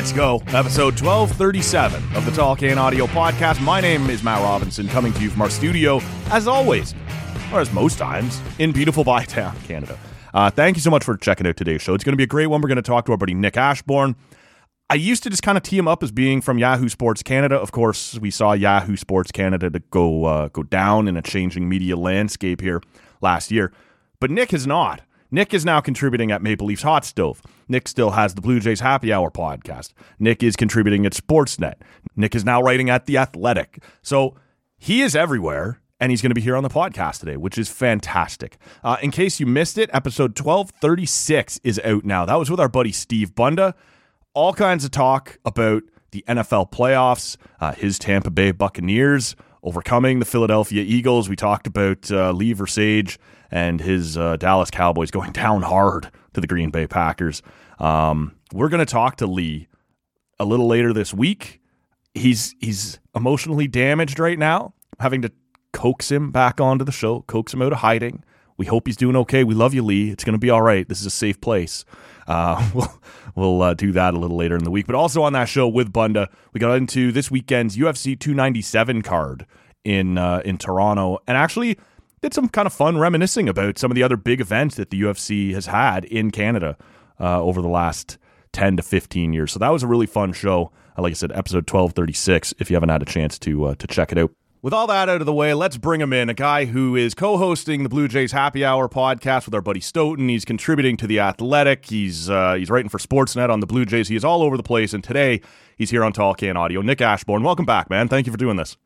Let's go. Episode 1237 of the Tall Can Audio Podcast. My name is Matt Robinson, coming to you from our studio, as always, or as most times, in beautiful Bytown, Canada. Uh, thank you so much for checking out today's show. It's going to be a great one. We're going to talk to our buddy Nick Ashbourne. I used to just kind of tee him up as being from Yahoo Sports Canada. Of course, we saw Yahoo Sports Canada to go uh, go down in a changing media landscape here last year, but Nick has not. Nick is now contributing at Maple Leafs Hot Stove. Nick still has the Blue Jays Happy Hour podcast. Nick is contributing at Sportsnet. Nick is now writing at The Athletic. So he is everywhere, and he's going to be here on the podcast today, which is fantastic. Uh, in case you missed it, episode 1236 is out now. That was with our buddy Steve Bunda. All kinds of talk about the NFL playoffs, uh, his Tampa Bay Buccaneers overcoming the Philadelphia Eagles. We talked about uh, Lee Versage and his uh, Dallas Cowboys going down hard to the Green Bay Packers. Um, we're going to talk to Lee a little later this week. He's he's emotionally damaged right now, having to coax him back onto the show, coax him out of hiding. We hope he's doing okay. We love you, Lee. It's going to be all right. This is a safe place. Uh, we'll we'll uh, do that a little later in the week. But also on that show with Bunda, we got into this weekend's UFC 297 card in uh, in Toronto, and actually did some kind of fun reminiscing about some of the other big events that the UFC has had in Canada uh, over the last 10 to 15 years. So that was a really fun show. Like I said, episode 1236, if you haven't had a chance to uh, to check it out. With all that out of the way, let's bring him in. A guy who is co hosting the Blue Jays Happy Hour podcast with our buddy Stoughton. He's contributing to The Athletic. He's, uh, he's writing for Sportsnet on the Blue Jays. He is all over the place. And today, he's here on Tall Can Audio. Nick Ashbourne, welcome back, man. Thank you for doing this.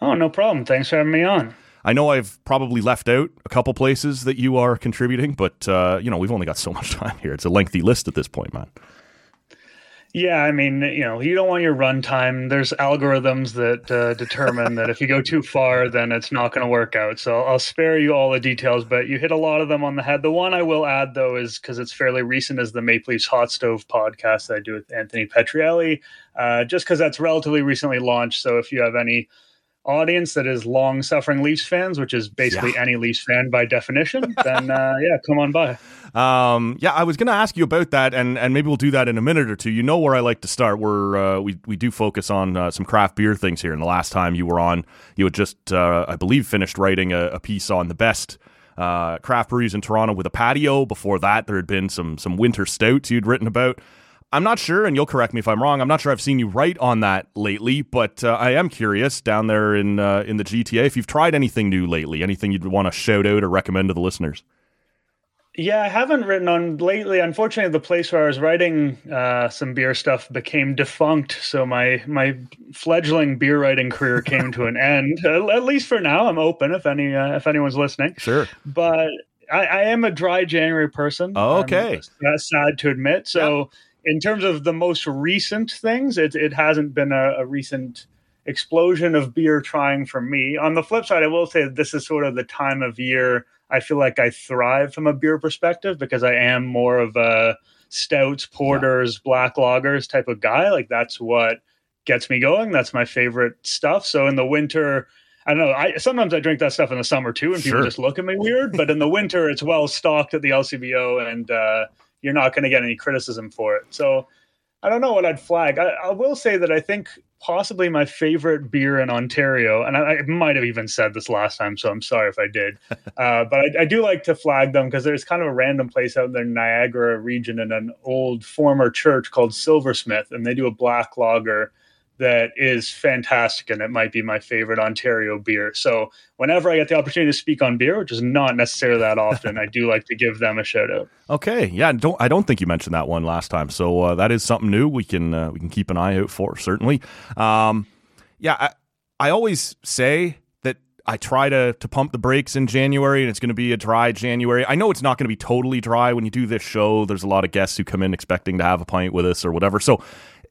Oh, no problem. Thanks for having me on. I know I've probably left out a couple places that you are contributing, but uh, you know we've only got so much time here. It's a lengthy list at this point, man. Yeah, I mean, you know, you don't want your runtime. There's algorithms that uh, determine that if you go too far, then it's not going to work out. So I'll spare you all the details, but you hit a lot of them on the head. The one I will add, though, is because it's fairly recent, is the Maple Leafs Hot Stove podcast that I do with Anthony Petrielli, uh, just because that's relatively recently launched. So if you have any audience that is long suffering Leafs fans, which is basically yeah. any Leafs fan by definition, then uh, yeah, come on by. Um, yeah, I was going to ask you about that, and, and maybe we'll do that in a minute or two. You know where I like to start. We're uh, we we do focus on uh, some craft beer things here. And the last time you were on, you had just uh, I believe finished writing a, a piece on the best. Uh, craft breweries in Toronto with a patio. Before that, there had been some some winter stouts you'd written about. I'm not sure, and you'll correct me if I'm wrong. I'm not sure I've seen you write on that lately, but uh, I am curious down there in uh, in the GTA if you've tried anything new lately, anything you'd want to shout out or recommend to the listeners. Yeah, I haven't written on lately. Unfortunately, the place where I was writing uh, some beer stuff became defunct, so my my fledgling beer writing career came to an end. At least for now, I'm open if any uh, if anyone's listening. Sure, but I, I am a dry January person. Oh, okay, that's sad to admit. So. Yep in terms of the most recent things, it, it hasn't been a, a, recent explosion of beer trying for me. On the flip side, I will say this is sort of the time of year I feel like I thrive from a beer perspective because I am more of a stouts, porters, black lagers type of guy. Like that's what gets me going. That's my favorite stuff. So in the winter, I don't know. I sometimes I drink that stuff in the summer too, and people sure. just look at me weird. But in the winter, it's well stocked at the LCBO, and uh, you're not going to get any criticism for it. So I don't know what I'd flag. I, I, will say that I think possibly my favorite beer in Ontario, and I, I might have even said this last time, so I'm sorry if I did, uh, but I, I, do like to flag them because there's kind of a random place out in the Niagara region in an old former church called Silversmith, and they do a black lager that is fantastic and it might be my favorite Ontario beer. So whenever I get the opportunity to speak on beer, which is not necessarily that often, I do like to give them a shout out. Okay, yeah, don't I don't think you mentioned that one last time, so uh, that is something new. We can uh, we can keep an eye out for certainly. Um, yeah, I, I always say that I try to to pump the brakes in January, and it's going to be a dry January. I know it's not going to be totally dry when you do this show. There's a lot of guests who come in expecting to have a pint with us or whatever, so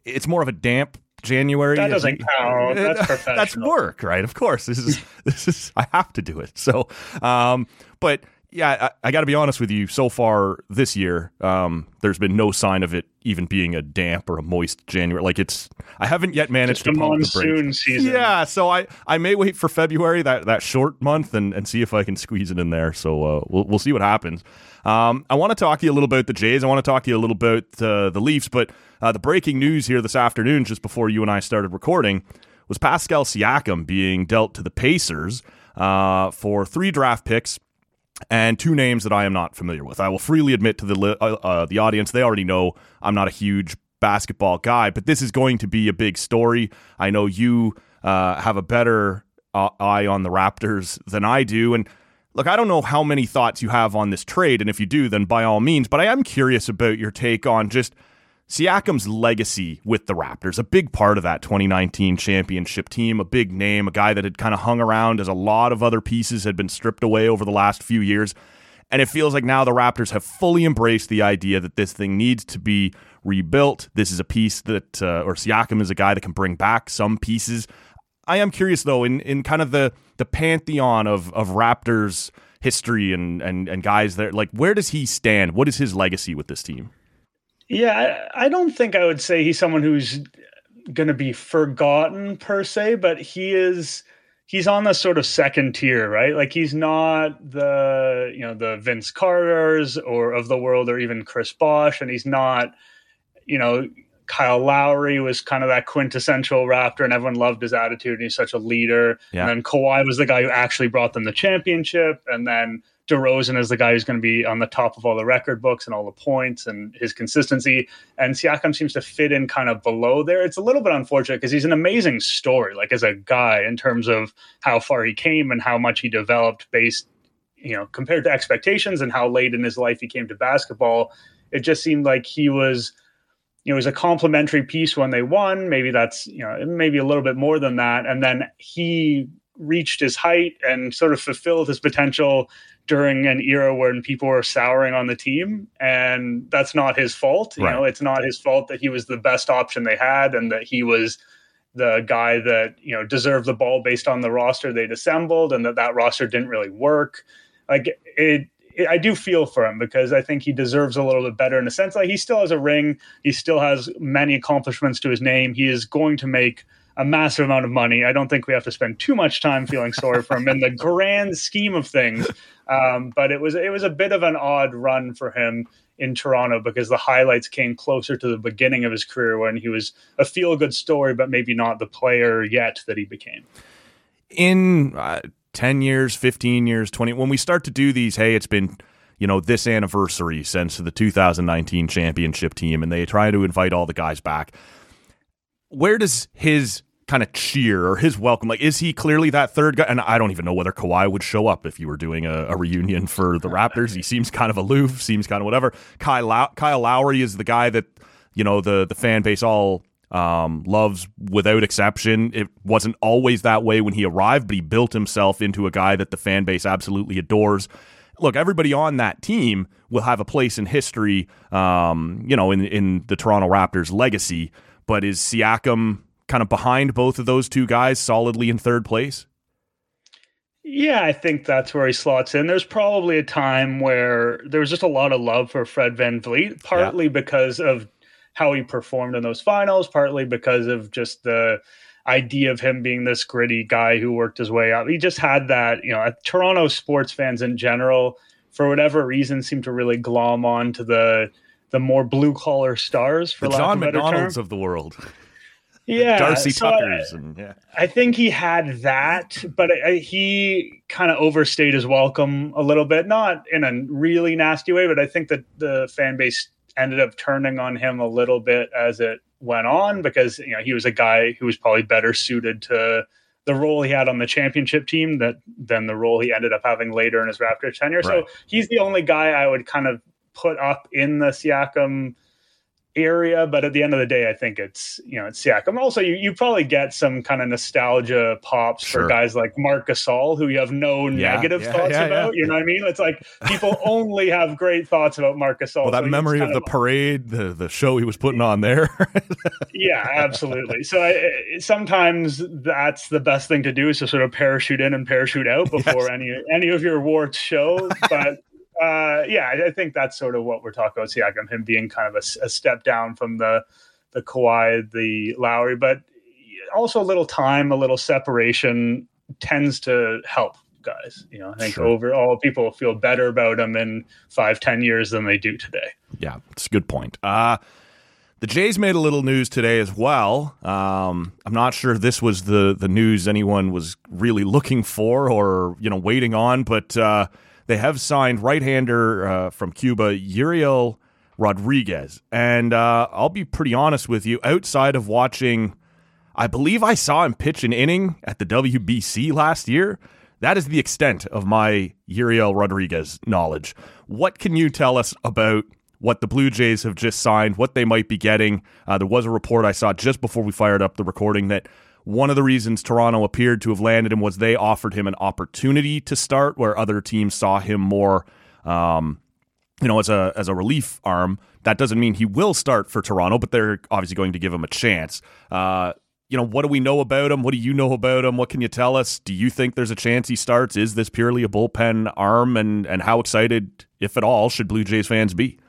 it's more of a damp January. That doesn't count. That's professional. That's work, right? Of course. This is this is I have to do it. So, um, but Yeah, I, I got to be honest with you. So far this year, um, there's been no sign of it even being a damp or a moist January. Like it's, I haven't yet managed Just to pump the monsoon season. Yeah, so I, I may wait for February that that short month and, and see if I can squeeze it in there. So uh, we'll we'll see what happens. Um, I want to talk to you a little about the Jays. I want to talk to you a little about uh, the Leafs. But uh, the breaking news here this afternoon, just before you and I started recording, was Pascal Siakam being dealt to the Pacers uh, for three draft picks and two names that I am not familiar with. I will freely admit to the uh, uh, the audience they already know I'm not a huge basketball guy, but this is going to be a big story. I know you uh, have a better uh, eye on the Raptors than I do, and look, I don't know how many thoughts you have on this trade, and if you do, then by all means. But I am curious about your take on just Siakam's legacy with the Raptors, a big part of that 2019 championship team, a big name, a guy that had kind of hung around as a lot of other pieces had been stripped away over the last few years. And it feels like now the Raptors have fully embraced the idea that this thing needs to be rebuilt. This is a piece that, uh, or Siakam is a guy that can bring back some pieces. I am curious though, in, in kind of the the pantheon of of Raptors history and and and guys there, like where does he stand? What is his legacy with this team? Yeah, I, I don't think I would say he's someone who's going to be forgotten per se, but he is he's on the sort of second tier, right? Like he's not the you know the Vince Carters or of the world, or even Chris Bosh, and he's not you know Kyle Lowry was kind of that quintessential Raptor, and everyone loved his attitude. And he's such a leader. Yeah. And then Kawhi was the guy who actually brought them the championship, and then DeRozan is the guy who's going to be on the top of all the record books and all the points and his consistency. And Siakam seems to fit in kind of below there. It's a little bit unfortunate because he's an amazing story, like as a guy in terms of how far he came and how much he developed based, you know, compared to expectations and how late in his life he came to basketball. It just seemed like he was, you know, it was a complimentary piece when they won. Maybe that's, you know, maybe a little bit more than that. And then he reached his height and sort of fulfilled his potential during an era when people were souring on the team and that's not his fault you Right. know it's not his fault that he was the best option they had and that he was the guy that you know deserved the ball based on the roster they'd assembled and that that roster didn't really work like it, it I do feel for him because I think he deserves a little bit better in a sense. Like he still has a ring, he still has many accomplishments to his name. He is going to make a massive amount of money. I don't think we have to spend too much time feeling sorry for him in the grand scheme of things. Um, but it was it was a bit of an odd run for him in Toronto because the highlights came closer to the beginning of his career when he was a feel good story, but maybe not the player yet that he became. in uh, 10 years, 15 years, 20, when we start to do these, hey, it's been, you know, this anniversary since the 2019 championship team, and they try to invite all the guys back. Where does his kind of cheer or his welcome, like, is he clearly that third guy? And I don't even know whether Kawhi would show up if you were doing a, a reunion for the Raptors. He seems kind of aloof, seems kind of whatever. Kyle, Low- Kyle Lowry is the guy that, you know, the, the fan base all um, loves without exception. It wasn't always that way when he arrived, but he built himself into a guy that the fan base absolutely adores. Look, everybody on that team will have a place in history, um, you know, in in the Toronto Raptors' legacy. But is Siakam kind of behind both of those two guys, solidly in third place? Yeah, I think that's where he slots in. There's probably a time where there was just a lot of love for Fred VanVleet, partly because of how he performed in those finals, partly because of just the idea of him being this gritty guy who worked his way up. He just had that, you know, Toronto sports fans in general, for whatever reason, seem to really glom on to the the more blue collar stars, for The lack John of a better McDonald's term. of the world, Yeah, Darcy so I- Tuckers, and yeah, I think he had that, but I, I- he kind of overstayed his welcome a little bit. Not in a really nasty way, but I think that the fan base ended up turning on him a little bit as it went on because you know he was a guy who was probably better suited to the role he had on the championship team that than the role he ended up having later in his Raptor tenure. Right. So he's the only guy I would kind of put up in the Siakam area, but at the end of the day, I think it's you know it's Siakam. Also, you, you probably get some kind of nostalgia pops sure. for guys like Marc Gasol, who you have no yeah, negative yeah, thoughts yeah, about. You know what I mean? It's like people only have great thoughts about Marc Gasol. Well, that so memory of the parade, the the show he was putting on there. yeah, absolutely. So I, sometimes that's the best thing to do is to sort of parachute in and parachute out before yes. any any of your warts show. But uh, yeah, I think that's sort of what we're talking about Siakam, him being kind of a, a, step down from the the Kawhi, the Lowry, but also a little time, a little separation tends to help guys. You know, I think sure. overall people feel better about him in five, ten years than they do today. Yeah, it's a good point. Uh, the Jays made a little news today as well. Um, I'm not sure this was the the news anyone was really looking for or you know waiting on, but. Uh, they have signed right-hander uh, from Cuba, Yariel Rodriguez, and uh, I'll be pretty honest with you. Outside of watching, I believe I saw him pitch an inning at the WBC last year. That is the extent of my Yariel Rodriguez knowledge. What can you tell us about what the Blue Jays have just signed, what they might be getting? Uh, there was a report I saw just before we fired up the recording that one of the reasons Toronto appeared to have landed him was they offered him an opportunity to start, where other teams saw him more, um, you know, as a as a relief arm. That doesn't mean he will start for Toronto, but they're obviously going to give him a chance. Uh, you know, what do we know about him? What do you know about him? What can you tell us? Do you think there's a chance he starts? Is this purely a bullpen arm? And and how excited, if at all, should Blue Jays fans be?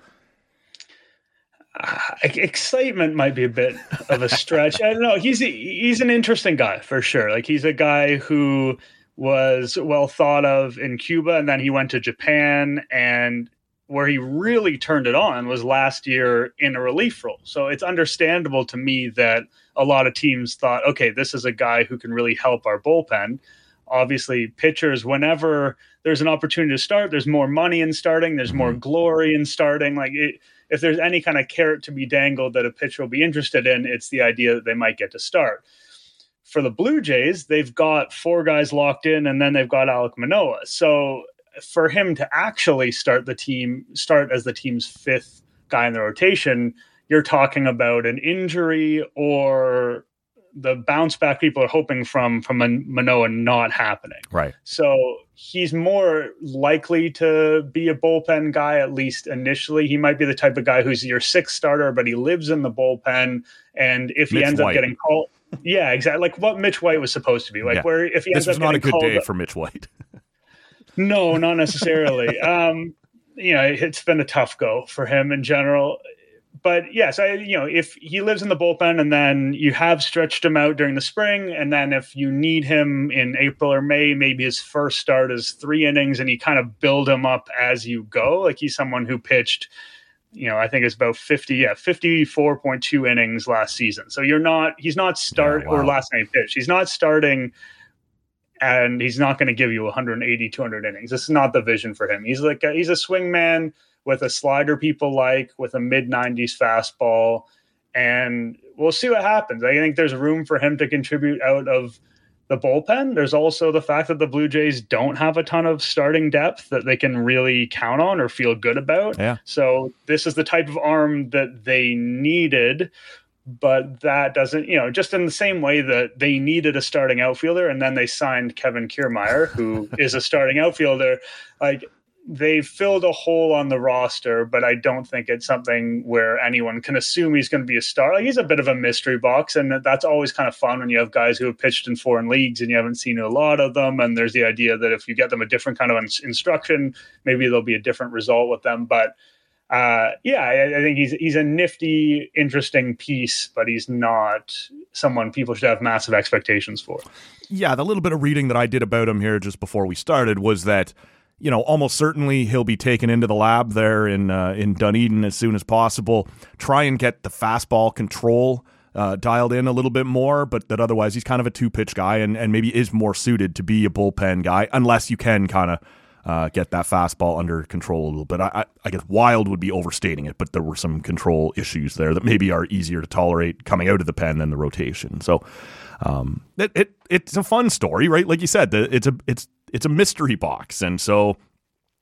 Excitement might be a bit of a stretch. I don't know. He's he's an interesting guy for sure. Like he's a guy who was well thought of in Cuba, and then he went to Japan, and where he really turned it on was last year in a relief role. So it's understandable to me that a lot of teams thought, okay, this is a guy who can really help our bullpen. Obviously, pitchers, whenever there's an opportunity to start, there's more money in starting, there's more mm-hmm. glory in starting. Like it if there's any kind of carrot to be dangled that a pitcher will be interested in, it's the idea that they might get to start. For the Blue Jays, they've got four guys locked in, and then they've got Alek Manoah. So for him to actually start the team, start as the team's fifth guy in the rotation, you're talking about an injury or the bounce back people are hoping from from Manoah not happening. Right. So he's more likely to be a bullpen guy at least initially. He might be the type of guy who's your sixth starter, but he lives in the bullpen. And if Mitch he ends White. up getting called, yeah, exactly, like what Mitch White was supposed to be. Like yeah. where if he ends up, this was up not a good day up, for Mitch White. no, not necessarily. um, you know, it's been a tough go for him in general but yes, I you know if he lives in the bullpen and then you have stretched him out during the spring, and then if you need him in April or May, maybe his first start is three innings, and you kind of build him up as you go. Like he's someone who pitched, you know, I think it's about fifty, yeah, fifty four point two innings last season. So you're not, he's not start wow. or last name pitch. He's not starting and he's not going to give you 180 200 innings this is not the vision for him he's like a, he's a swing man with a slider people like, with a mid 90s fastball. And we'll see what happens. I think there's room for him to contribute out of the bullpen. There's also the fact that the Blue Jays don't have a ton of starting depth that they can really count on or feel good about. Yeah. So this is the type of arm that they needed, but that doesn't, you know, just in the same way that they needed a starting outfielder and then they signed Kevin Kiermaier, who is a starting outfielder. Like they've filled a hole on the roster, but I don't think it's something where anyone can assume he's going to be a star. Like he's a bit of a mystery box, and that's always kind of fun when you have guys who have pitched in foreign leagues and you haven't seen a lot of them. And there's the idea that if you get them a different kind of instruction, maybe there'll be a different result with them. But uh, yeah, I, I, think he's he's a nifty, interesting piece, but he's not someone people should have massive expectations for. Yeah, the little bit of reading that I did about him here just before we started was that you know, almost certainly he'll be taken into the lab there in uh, in Dunedin as soon as possible. Try and get the fastball control uh, dialed in a little bit more, but that otherwise he's kind of a two pitch guy and, and maybe is more suited to be a bullpen guy, unless you can kind of uh, get that fastball under control a little bit. I, I, I, guess wild would be overstating it, but there were some control issues there that maybe are easier to tolerate coming out of the pen than the rotation. So um, it, it it's a fun story, right? Like you said, the, it's a it's it's a mystery box, and so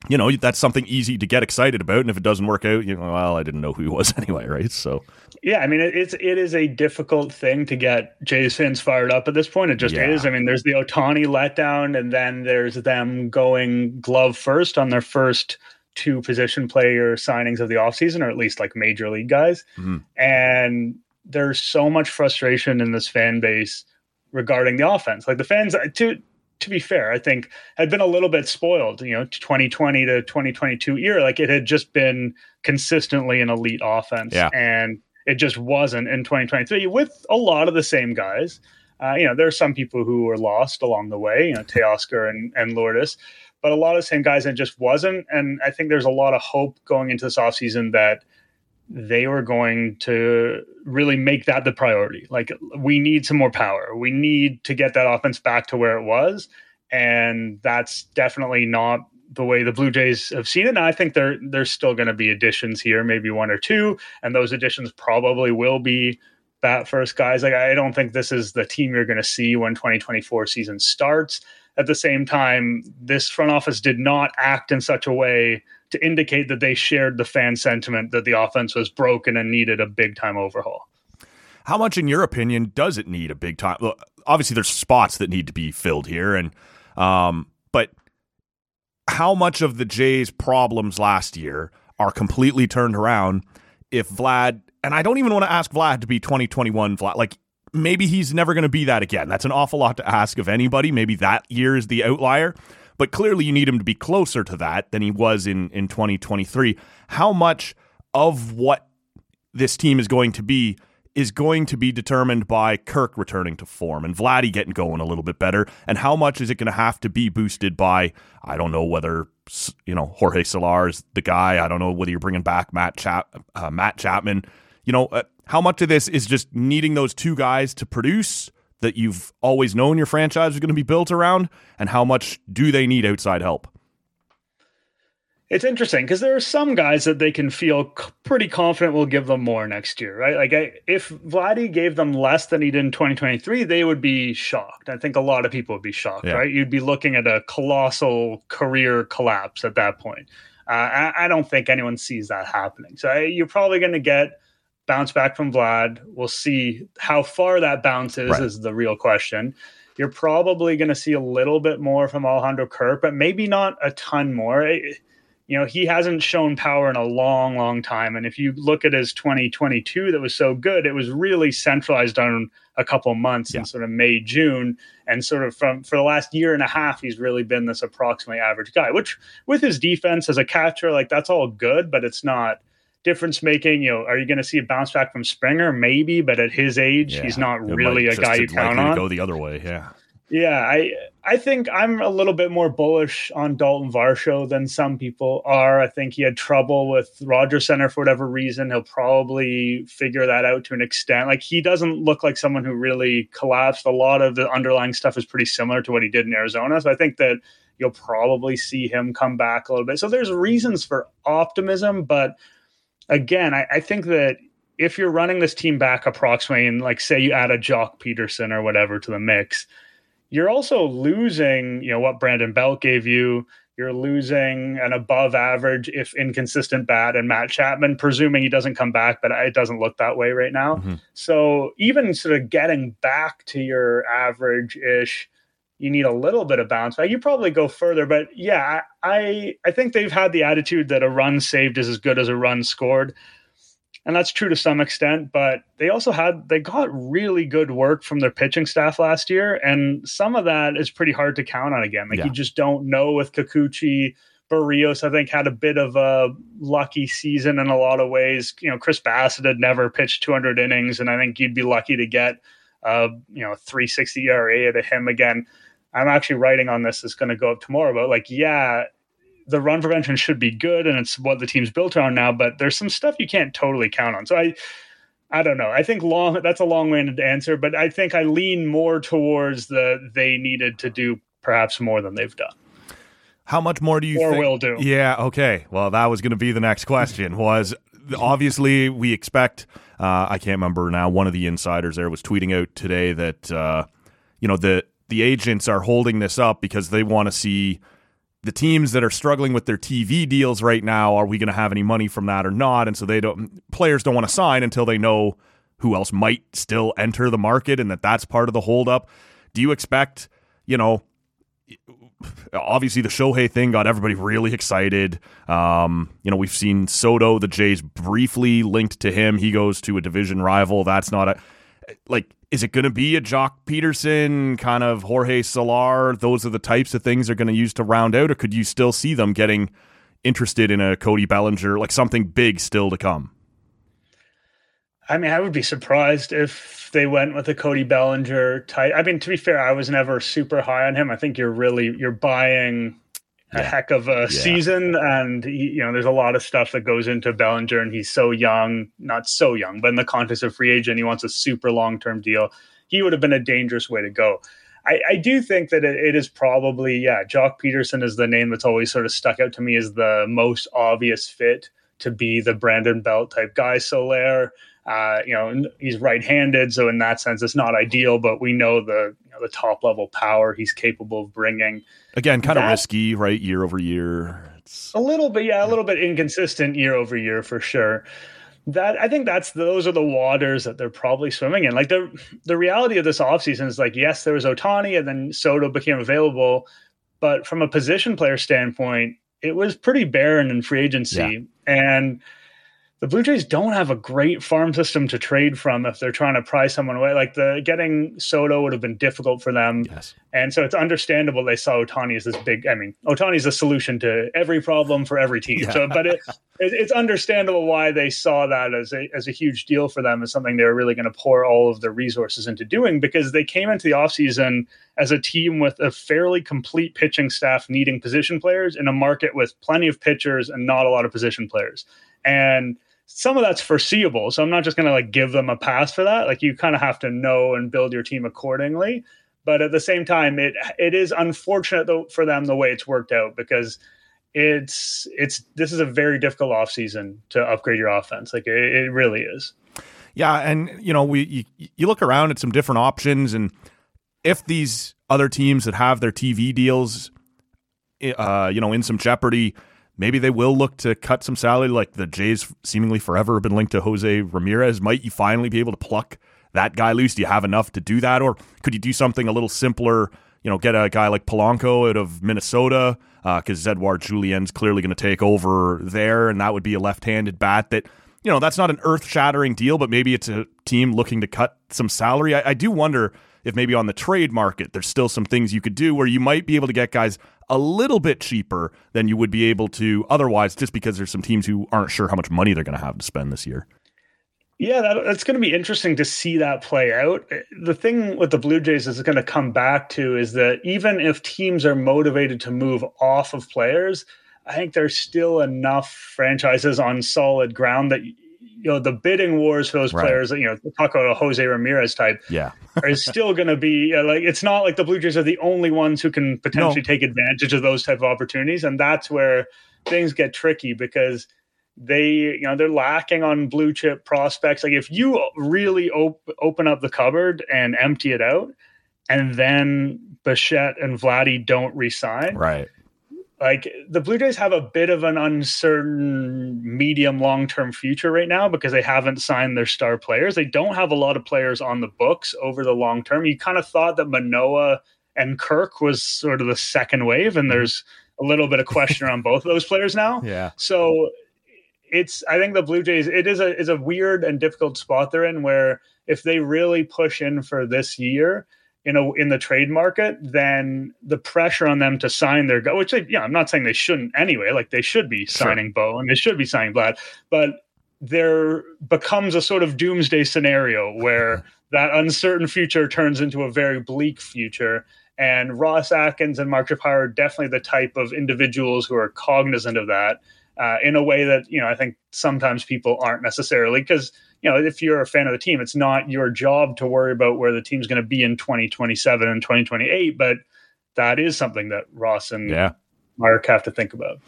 you know, that's something easy to get excited about. And if it doesn't work out, you know, well, I didn't know who he was anyway, right? So, yeah, I mean, it's it is a difficult thing to get Jays fans fired up at this point. It just yeah. is. I mean, there's the Ohtani letdown, and then there's them going glove first on their first two position player signings of the offseason, or at least like major league guys. Mm-hmm. And there's so much frustration in this fan base regarding the offense. Like the fans, to to be fair, I think had been a little bit spoiled, you know, 2020 to 2022 year. Like it had just been consistently an elite offense. Yeah. And it just wasn't in 2023 with a lot of the same guys. Uh, you know, there are some people who were lost along the way, you know, Teoscar and, and Lourdes, but a lot of the same guys, and just wasn't. And I think there's a lot of hope going into this offseason that they were going to really make that the priority. Like, we need some more power. We need to get that offense back to where it was. And that's definitely not the way the Blue Jays have seen it. And I think there there's still going to be additions here, maybe one or two, and those additions probably will be bat first guys. Like I don't think this is the team you're going to see when 2024 season starts. At the same time, this front office did not act in such a way to indicate that they shared the fan sentiment that the offense was broken and needed a big time overhaul. How much, in your opinion, does it need a big time? Well, obviously, there's spots that need to be filled here, and um, but how much of the Jays' problems last year are completely turned around if Vlad, and I don't even want to ask Vlad to be 2021 Vlad, like maybe he's never going to be that again. That's an awful lot to ask of anybody. Maybe that year is the outlier, but clearly you need him to be closer to that than he was in, in 2023. How much of what this team is going to be is going to be determined by Kirk returning to form and Vladdy getting going a little bit better. And how much is it going to have to be boosted by, I don't know whether, you know, Jorge Soler is the guy. I don't know whether you're bringing back Matt, Chap, uh, Matt Chapman. You know, uh, how much of this is just needing those two guys to produce that you've always known your franchise is going to be built around? And how much do they need outside help? It's interesting because there are some guys that they can feel c- pretty confident will give them more next year, right? Like, I, if Vladdy gave them less than he did in 2023, they would be shocked. I think a lot of people would be shocked, yeah. right? You'd be looking at a colossal career collapse at that point. Uh, I, I, don't think anyone sees that happening. So I, you're probably going to get bounce back from Vlad. We'll see how far that bounces right. is the real question. You're probably going to see a little bit more from Alejandro Kirk, but maybe not a ton more. It, you know, he hasn't shown power in a long, long time. And if you look at his 2022 that was so good, it was really centralized on a couple months yeah. in sort of May, June. And sort of from for the last year and a half, he's really been this approximately average guy, which with his defense as a catcher, like that's all good, but it's not difference making. You know, are you going to see a bounce back from Springer? Maybe, but at his age, yeah. he's not really a guy you count on. Go the other way, yeah. Yeah, I I think I'm a little bit more bullish on Dalton Varsho than some people are. I think he had trouble with Rogers Centre for whatever reason. He'll probably figure that out to an extent. Like he doesn't look like someone who really collapsed. A lot of the underlying stuff is pretty similar to what he did in Arizona. So I think that you'll probably see him come back a little bit. So there's reasons for optimism, but again, I, I think that if you're running this team back approximately, and like say you add a Joc Pederson or whatever to the mix you're also losing, you know, what Brandon Belt gave you. You're losing an above average, if inconsistent bat and Matt Chapman, presuming he doesn't come back, but it doesn't look that way right now. Mm-hmm. So even sort of getting back to your average ish, you need a little bit of bounce back. You probably go further, but yeah, I I think they've had the attitude that a run saved is as good as a run scored and that's true to some extent but they also had they got really good work from their pitching staff last year and some of that is pretty hard to count on again like yeah. you just don't know with Kikuchi Berrios, I think, had a bit of a lucky season in a lot of ways. You know, Chris Bassitt had never pitched 200 innings, and I think you'd be lucky to get, uh, you know, 360 ERA to him again. I'm actually writing on this. It's going to go up tomorrow, but like, yeah, the run prevention should be good and it's what the team's built around now, but there's some stuff you can't totally count on. So I I don't know. I think long that's a long-winded answer, but I think I lean more towards the they needed to do perhaps more than they've done. How much more do you or think? will do? Yeah, okay. Well, that was going to be the next question. Was obviously we expect uh, I can't remember now. One of the insiders there was tweeting out today that uh, you know the the agents are holding this up because they want to see the teams that are struggling with their TV deals right now, are we going to have any money from that or not? And so they don't players don't want to sign until they know who else might still enter the market and that that's part of the holdup. Do you expect, you know, obviously the Shohei thing got everybody really excited. Um, you know, we've seen Soto, the Jays briefly linked to him. He goes to a division rival. That's not a like is it going to be a Joc Pederson kind of Jorge Soler? Those are the types of things they're going to use to round out, or could you still see them getting interested in a Cody Bellinger, like something big still to come? I mean, I would be surprised if they went with a Cody Bellinger type. I mean, to be fair, I was never super high on him. I think you're really you're buying a heck of a yeah. season, and he, you know, there's a lot of stuff that goes into Bellinger, and he's so young, not so young, but in the context of free agent, he wants a super long term deal. He would have been a dangerous way to go. I, I do think that it, it is probably, yeah, Joc Pederson is the name that's always sort of stuck out to me as the most obvious fit to be the Brandon Belt type guy. Soler, uh, you know, he's right-handed, so in that sense, it's not ideal. But we know the you know, the top level power he's capable of bringing. Again, kind that, of risky, right? Year over year, it's a little bit, yeah, a little bit inconsistent year over year for sure. That I think that's those are the waters that they're probably swimming in. Like the the reality of this offseason is like, yes, there was Ohtani, and then Soto became available, but from a position player standpoint, it was pretty barren in free agency, yeah. and the Blue Jays don't have a great farm system to trade from if they're trying to pry someone away. Like the getting Soto would have been difficult for them. Yes. And so it's understandable they saw Ohtani as this big. I mean, Ohtani's a solution to every problem for every team. Yeah. So, but it, it, it's understandable why they saw that as a as a huge deal for them as something they were really going to pour all of their resources into doing because they came into the offseason as a team with a fairly complete pitching staff needing position players in a market with plenty of pitchers and not a lot of position players. And some of that's foreseeable. So I'm not just going to like give them a pass for that. Like you kind of have to know and build your team accordingly. But at the same time, it it is unfortunate though for them the way it's worked out because it's it's this is a very difficult offseason to upgrade your offense. Like it, it really is. Yeah, and you know we you, you look around at some different options, and if these other teams that have their TV deals, uh, you know, in some jeopardy, Maybe they will look to cut some salary, like the Jays seemingly forever have been linked to Jose Ramirez. Might you finally be able to pluck that guy loose? Do you have enough to do that, or could you do something a little simpler? You know, get a guy like Polanco out of Minnesota because uh, Edouard Julien's clearly going to take over there, and that would be a left-handed bat that you know that's not an earth-shattering deal, but maybe it's a team looking to cut some salary. I, I do wonder if maybe on the trade market there's still some things you could do where you might be able to get guys a little bit cheaper than you would be able to otherwise, just because there's some teams who aren't sure how much money they're going to have to spend this year. Yeah, that, that's going to be interesting to see that play out. The thing with the Blue Jays is going to come back to is that even if teams are motivated to move off of players, I think there's still enough franchises on solid ground that you know the bidding wars for those right. players. You know, talk about a Jose Ramirez type. Yeah, is still going to be uh, like it's not like the Blue Jays are the only ones who can potentially no. take advantage of those type of opportunities, and that's where things get tricky because they you know they're lacking on blue chip prospects. Like if you really op- open up the cupboard and empty it out, and then Bichette and Vladdy don't resign, right? Like the Blue Jays have a bit of an uncertain medium long term future right now because they haven't signed their star players. They don't have a lot of players on the books over the long term. You kind of thought that Manoah and Kirk was sort of the second wave, and mm-hmm. there's a little bit of question around both of those players now. Yeah. So it's I think the Blue Jays it is a is a weird and difficult spot they're in where if they really push in for this year, in a in the trade market, then the pressure on them to sign their guy, which they, yeah, I'm not saying they shouldn't anyway. Like they should be signing sure. Bo and they should be signing Vlad, but there becomes a sort of doomsday scenario where that uncertain future turns into a very bleak future. And Ross Atkins and Mark Shapiro are definitely the type of individuals who are cognizant of that uh, in a way that you know I think sometimes people aren't necessarily because you know if you're a fan of the team, it's not your job to worry about where the team's going to be in 2027 and 2028, but that is something that Ross and yeah. Mark have to think about.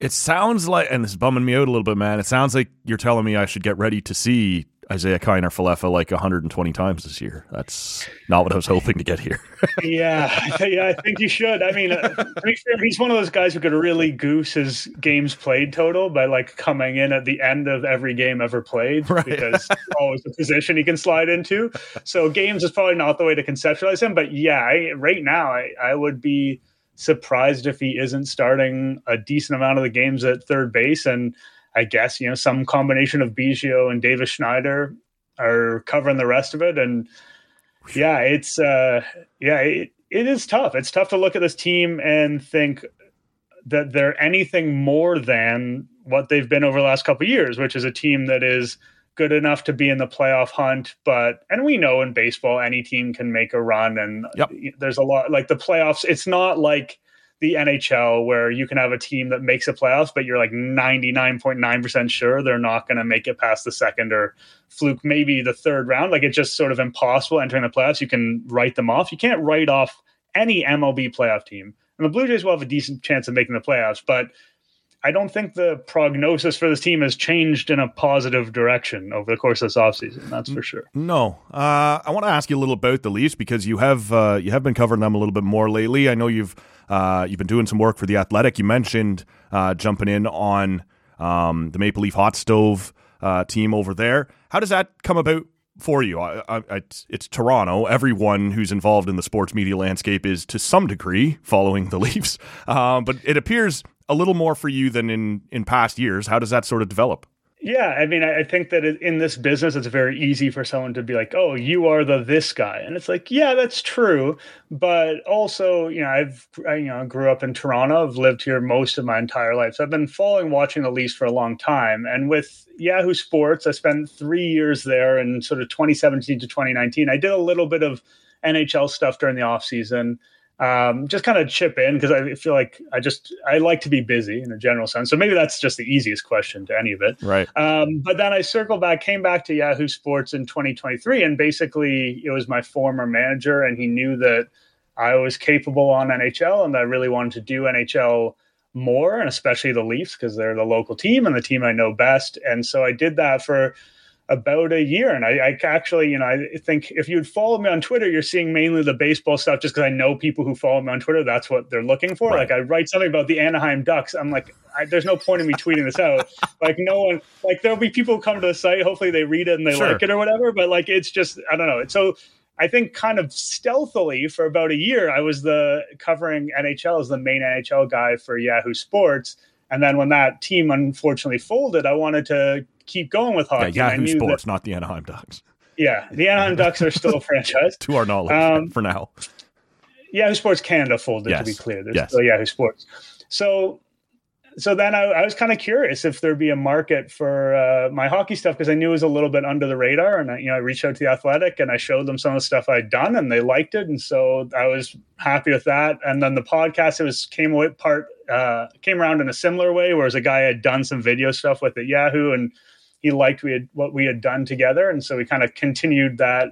It sounds like, and this is bumming me out a little bit, man. It sounds like you're telling me I should get ready to see Isiah Kiner-Falefa like 120 times this year. That's not what I was hoping to get here. yeah, yeah, I think you should. I mean, uh, he's one of those guys who could really goose his games played total by like coming in at the end of every game ever played right. because always a position he can slide into. So games is probably not the way to conceptualize him. But yeah, I, right now I, I would be surprised if he isn't starting a decent amount of the games at third base and I guess you know some combination of Biggio and Davis Schneider are covering the rest of it, and yeah, it's uh, yeah, it, it is tough. It's tough to look at this team and think that they're anything more than what they've been over the last couple years, which is a team that is good enough to be in the playoff hunt. But and we know in baseball, any team can make a run, and yep. there's a lot like the playoffs. It's not like the NHL where you can have a team that makes the playoffs, but you're like 99.9% sure they're not going to make it past the second or fluke maybe the third round. Like it's just sort of impossible entering the playoffs. You can write them off. You can't write off any MLB playoff team. And the Blue Jays will have a decent chance of making the playoffs, but I don't think the prognosis for this team has changed in a positive direction over the course of this offseason. That's for sure. No, uh, I want to ask you a little about the Leafs because you have uh, you have been covering them a little bit more lately. I know you've uh, you've been doing some work for the Athletic. You mentioned uh, jumping in on um, the Maple Leaf Hot Stove uh, team over there. How does that come about for you. I, I, it's, Toronto. Everyone who's involved in the sports media landscape is to some degree following the Leafs, uh, but it appears a little more for you than in in past years. How does that sort of develop? Yeah, I mean, I think that in this business, it's very easy for someone to be like, "Oh, you are the this guy," and it's like, yeah, that's true. But also, you know, I've I, you know grew up in Toronto. I've lived here most of my entire life, so I've been following watching the Leafs for a long time. And with Yahoo Sports, I spent three years there in sort of 2017 to 2019. I did a little bit of NHL stuff during the off season um, just kind of chip in because I feel like I just I like to be busy in a general sense. So maybe that's just the easiest question to any of it. Right. Um, but then I circled back, came back to Yahoo Sports in 2023, and basically it was my former manager, and he knew that I was capable on NHL, and I really wanted to do NHL more, and especially the Leafs because they're the local team and the team I know best. And so I did that for about a year. And I, I, actually, you know, I think if you'd follow me on Twitter, you're seeing mainly the baseball stuff just because I know people who follow me on Twitter. That's what they're looking for. Right. Like I write something about the Anaheim Ducks. I'm like, I, there's no point in me tweeting this out. like no one, like there'll be people who come to the site. Hopefully they read it and they sure. like it or whatever. But like, it's just, I don't know. It's So I think kind of stealthily for about a year, I was the covering NHL as the main NHL guy for Yahoo Sports. And then when that team unfortunately folded, I wanted to keep going with hockey. Yeah, Yahoo Sports, that, not the Anaheim Ducks. Yeah, the Anaheim Ducks are still a franchise. to our knowledge, um, for now. Yahoo Sports Canada folded, yes. to be clear. There's yes. still Yahoo Sports. So so then I, I was kind of curious if there'd be a market for uh, my hockey stuff because I knew it was a little bit under the radar, and I, you know I reached out to the Athletic and I showed them some of the stuff I'd done, and they liked it, and so I was happy with that. And then the podcast it was came away part uh, came around in a similar way, whereas a guy had done some video stuff with it Yahoo, and he liked we had what we had done together, and so we kind of continued that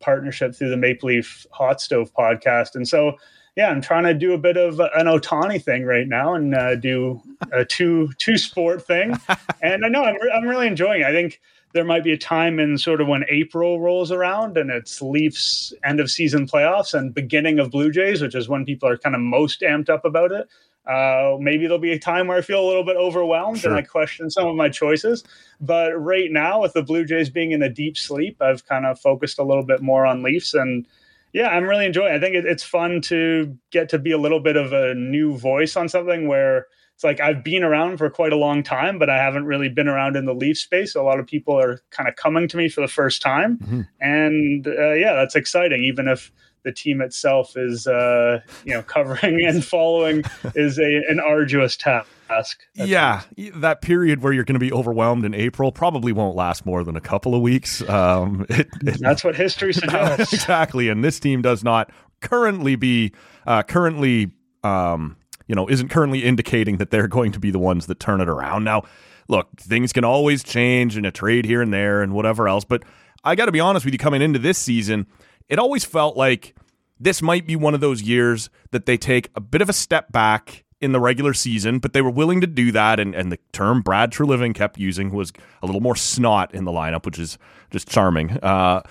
partnership through the Maple Leaf Hot Stove podcast, and so yeah, I'm trying to do a bit of an Ohtani thing right now and uh, do a two two sport thing, and I know I'm I'm really enjoying. it. I think there might be a time in sort of when April rolls around and it's Leafs end of season playoffs and beginning of Blue Jays, which is when people are kind of most amped up about it. Uh, maybe there'll be a time where I feel a little bit overwhelmed sure. and I question some of my choices. But right now, with the Blue Jays being in a deep sleep, I've kind of focused a little bit more on Leafs and yeah, I'm really enjoying. It. I think it, it's fun to get to be a little bit of a new voice on something where it's like I've been around for quite a long time, but I haven't really been around in the Leaf space. So a lot of people are kind of coming to me for the first time, mm-hmm. and uh, yeah, that's exciting. Even if the team itself is, uh, you know, covering and following is a, an arduous task ask. Yeah, that period where you're going to be overwhelmed in April probably won't last more than a couple of weeks. Um, it, it, That's what history suggests. exactly, and this team does not currently be uh, currently. Um, you know, isn't currently indicating that they're going to be the ones that turn it around. Now, look, things can always change in a trade here and there and whatever else, but I got to be honest with you coming into this season, it always felt like this might be one of those years that they take a bit of a step back in the regular season, but they were willing to do that. And, and the term Brad Treliving kept using was a little more snot in the lineup, which is just charming. Uh,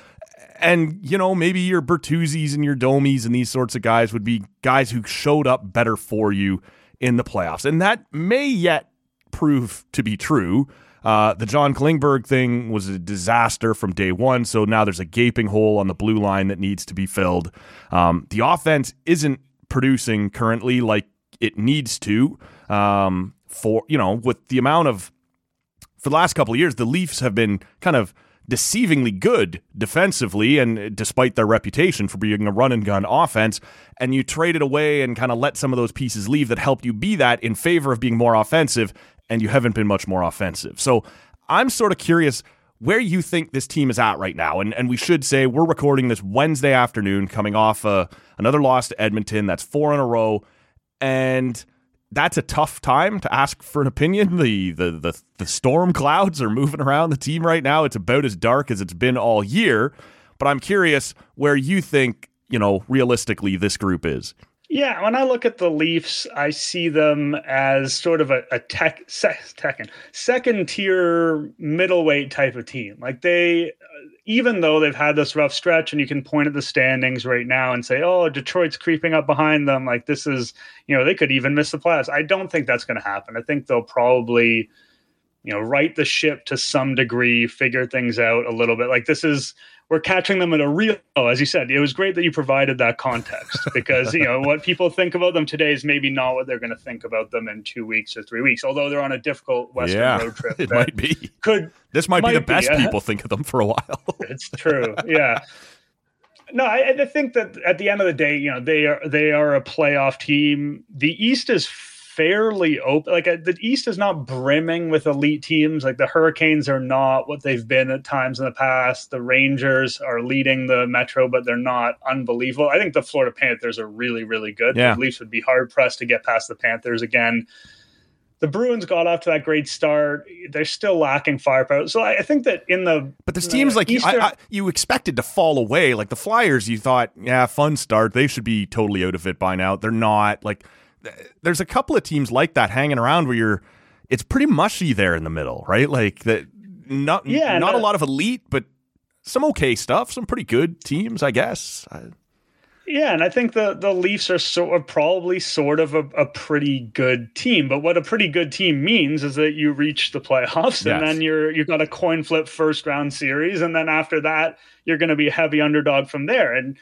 and, you know, maybe your Bertuzzis and your Domis and these sorts of guys would be guys who showed up better for you in the playoffs. And that may yet prove to be true. Uh, the John Klingberg thing was a disaster from day one, so now there's a gaping hole on the blue line that needs to be filled. Um, the offense isn't producing currently like it needs to. Um, for you know, with the amount of for the last couple of years, the Leafs have been kind of deceivingly good defensively, and despite their reputation for being a run and gun offense, and you traded away and kind of let some of those pieces leave that helped you be that in favor of being more offensive, and you haven't been much more offensive. So I'm sort of curious where you think this team is at right now. And, and we should say we're recording this Wednesday afternoon, coming off uh, another loss to Edmonton. That's four in a row. And that's a tough time to ask for an opinion. The, the the the storm clouds are moving around the team right now. It's about as dark as it's been all year. But I'm curious where you think, you know, realistically this group is. Yeah, when I look at the Leafs, I see them as sort of a, a tech, second, second tier middleweight type of team. Like they, even though they've had this rough stretch, and you can point at the standings right now and say, "Oh, Detroit's creeping up behind them." Like this is, you know, they could even miss the playoffs. I don't think that's going to happen. I think they'll probably, you know, right the ship to some degree, figure things out a little bit. Like this is we're catching them at a real oh, as you said it was great that you provided that context because you know what people think about them today is maybe not what they're going to think about them in two weeks or three weeks although they're on a difficult western yeah, road trip it might be. could this might, might be the best be, people think of them for a while. It's true yeah. No I, I think that at the end of the day you know they are they are a playoff team. The east is fairly open. Like uh, the East is not brimming with elite teams. Like the Hurricanes are not what they've been at times in the past. The Rangers are leading the Metro, but they're not unbelievable. I think the Florida Panthers are really, really good. Yeah. The Leafs would be hard pressed to get past the Panthers again. The Bruins got off to that great start. They're still lacking firepower. So I, I think that in the but this team's like Eastern, I, I, you expected to fall away. Like the Flyers, you thought, yeah, fun start. They should be totally out of it by now. They're not. Like there's a couple of teams like that hanging around where you're it's pretty mushy there in the middle, right? Like that not yeah, not a lot of elite, but some okay stuff, some pretty good teams, I guess. Yeah, and I think the the Leafs are sort of probably sort of a, a, pretty good team. But what a pretty good team means is that you reach the playoffs, and then you're you've got a coin flip first round series, and then after that, you're going to be a heavy underdog from there. And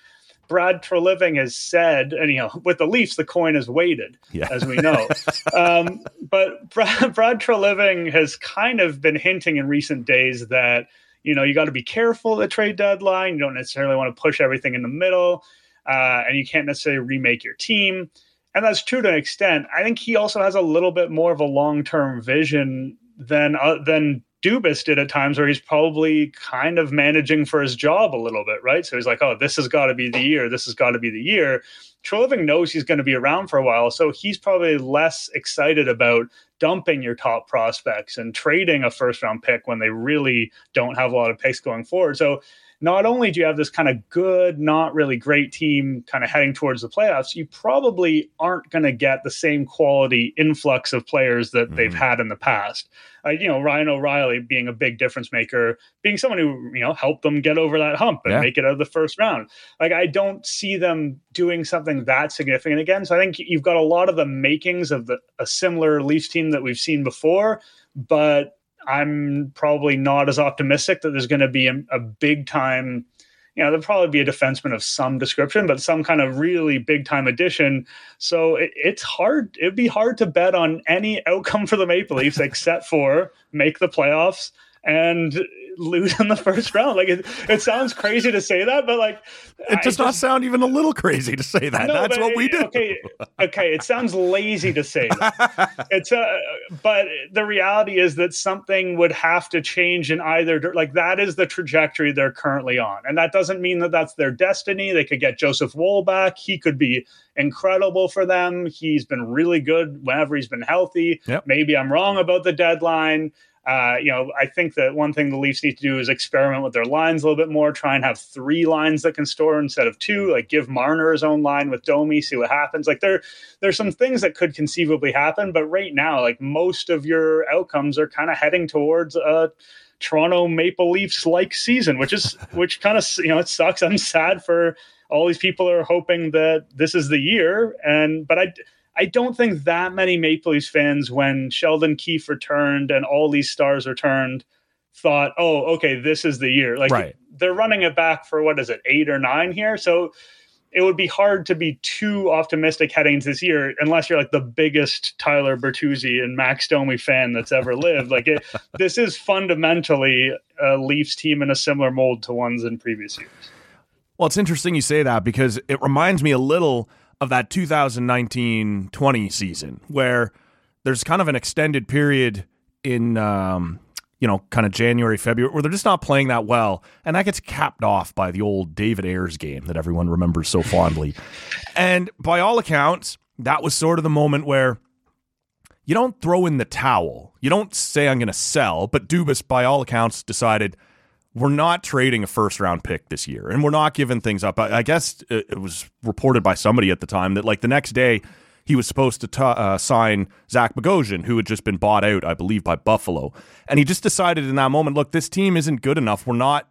Brad Treliving has said, and you know, with the Leafs, the coin is weighted, yeah. as we know. um, but Brad, Brad Treliving has kind of been hinting in recent days that you know you got to be careful at the trade deadline. You don't necessarily want to push everything in the middle, uh, and you can't necessarily remake your team. And that's true to an extent. I think he also has a little bit more of a long term vision than uh, than Dubas did at times where he's probably kind of managing for his job a little bit, right? So he's like, oh, this has got to be the year. This has got to be the year. Treliving knows he's going to be around for a while. So he's probably less excited about dumping your top prospects and trading a first round pick when they really don't have a lot of picks going forward. So not only do you have this kind of good, not really great team kind of heading towards the playoffs, you probably aren't going to get the same quality influx of players that mm-hmm. they've had in the past. Uh, you know, Ryan O'Reilly being a big difference maker, being someone who, you know, helped them get over that hump and yeah. make it out of the first round. Like, I don't see them doing something that significant again. So I think you've got a lot of the makings of the, a similar Leafs team that we've seen before, but I'm probably not as optimistic that there's going to be a, a big time. You know, there'll probably be a defenseman of some description, but some kind of really big time addition. So it, it's hard. It'd be hard to bet on any outcome for the Maple Leafs except for make the playoffs and lose in the first round. Like it, it sounds crazy to say that, but like it does I not sound even a little crazy to say that. No, That's what we do. Okay, okay. It sounds lazy to say that. it's uh, but the reality is that something would have to change in either like that is the trajectory they're currently on, and that doesn't mean that that's their destiny. They could get Joseph Woll back. He could be incredible for them. He's been really good whenever he's been healthy. Yep. Maybe I'm wrong about the deadline. Uh, you know, I think that one thing the Leafs need to do is experiment with their lines a little bit more. Try and have three lines that can store instead of two. Like give Marner his own line with Domi, see what happens. Like there, there's some things that could conceivably happen, but right now, like most of your outcomes are kind of heading towards a Toronto Maple Leafs like season, which is which kind of you know it sucks. I'm sad for all these people are hoping that this is the year, and but I I don't think that many Maple Leafs fans, when Sheldon Keefe returned and all these stars returned, thought, "Oh, okay, this is the year." Like right. they're running it back for what is it, eight or nine here? So it would be hard to be too optimistic heading into this year unless you're like the biggest Tyler Bertuzzi and Max Domi fan that's ever lived. like it, this is fundamentally a Leafs team in a similar mold to ones in previous years. Well, it's interesting you say that because it reminds me a little of that 2019 20 season where there's kind of an extended period in um, you know kind of January February where they're just not playing that well. And that gets capped off by the old David Ayres game that everyone remembers so fondly. And by all accounts that was sort of the moment where you don't throw in the towel. You don't say I'm going to sell but Dubas by all accounts decided we're not trading a first round pick this year and we're not giving things up. I, I guess it, was reported by somebody at the time that like the next day he was supposed to t- uh, sign Zach Bogosian, who had just been bought out, I believe, by Buffalo. And he just decided in that moment, look, this team isn't good enough. We're not,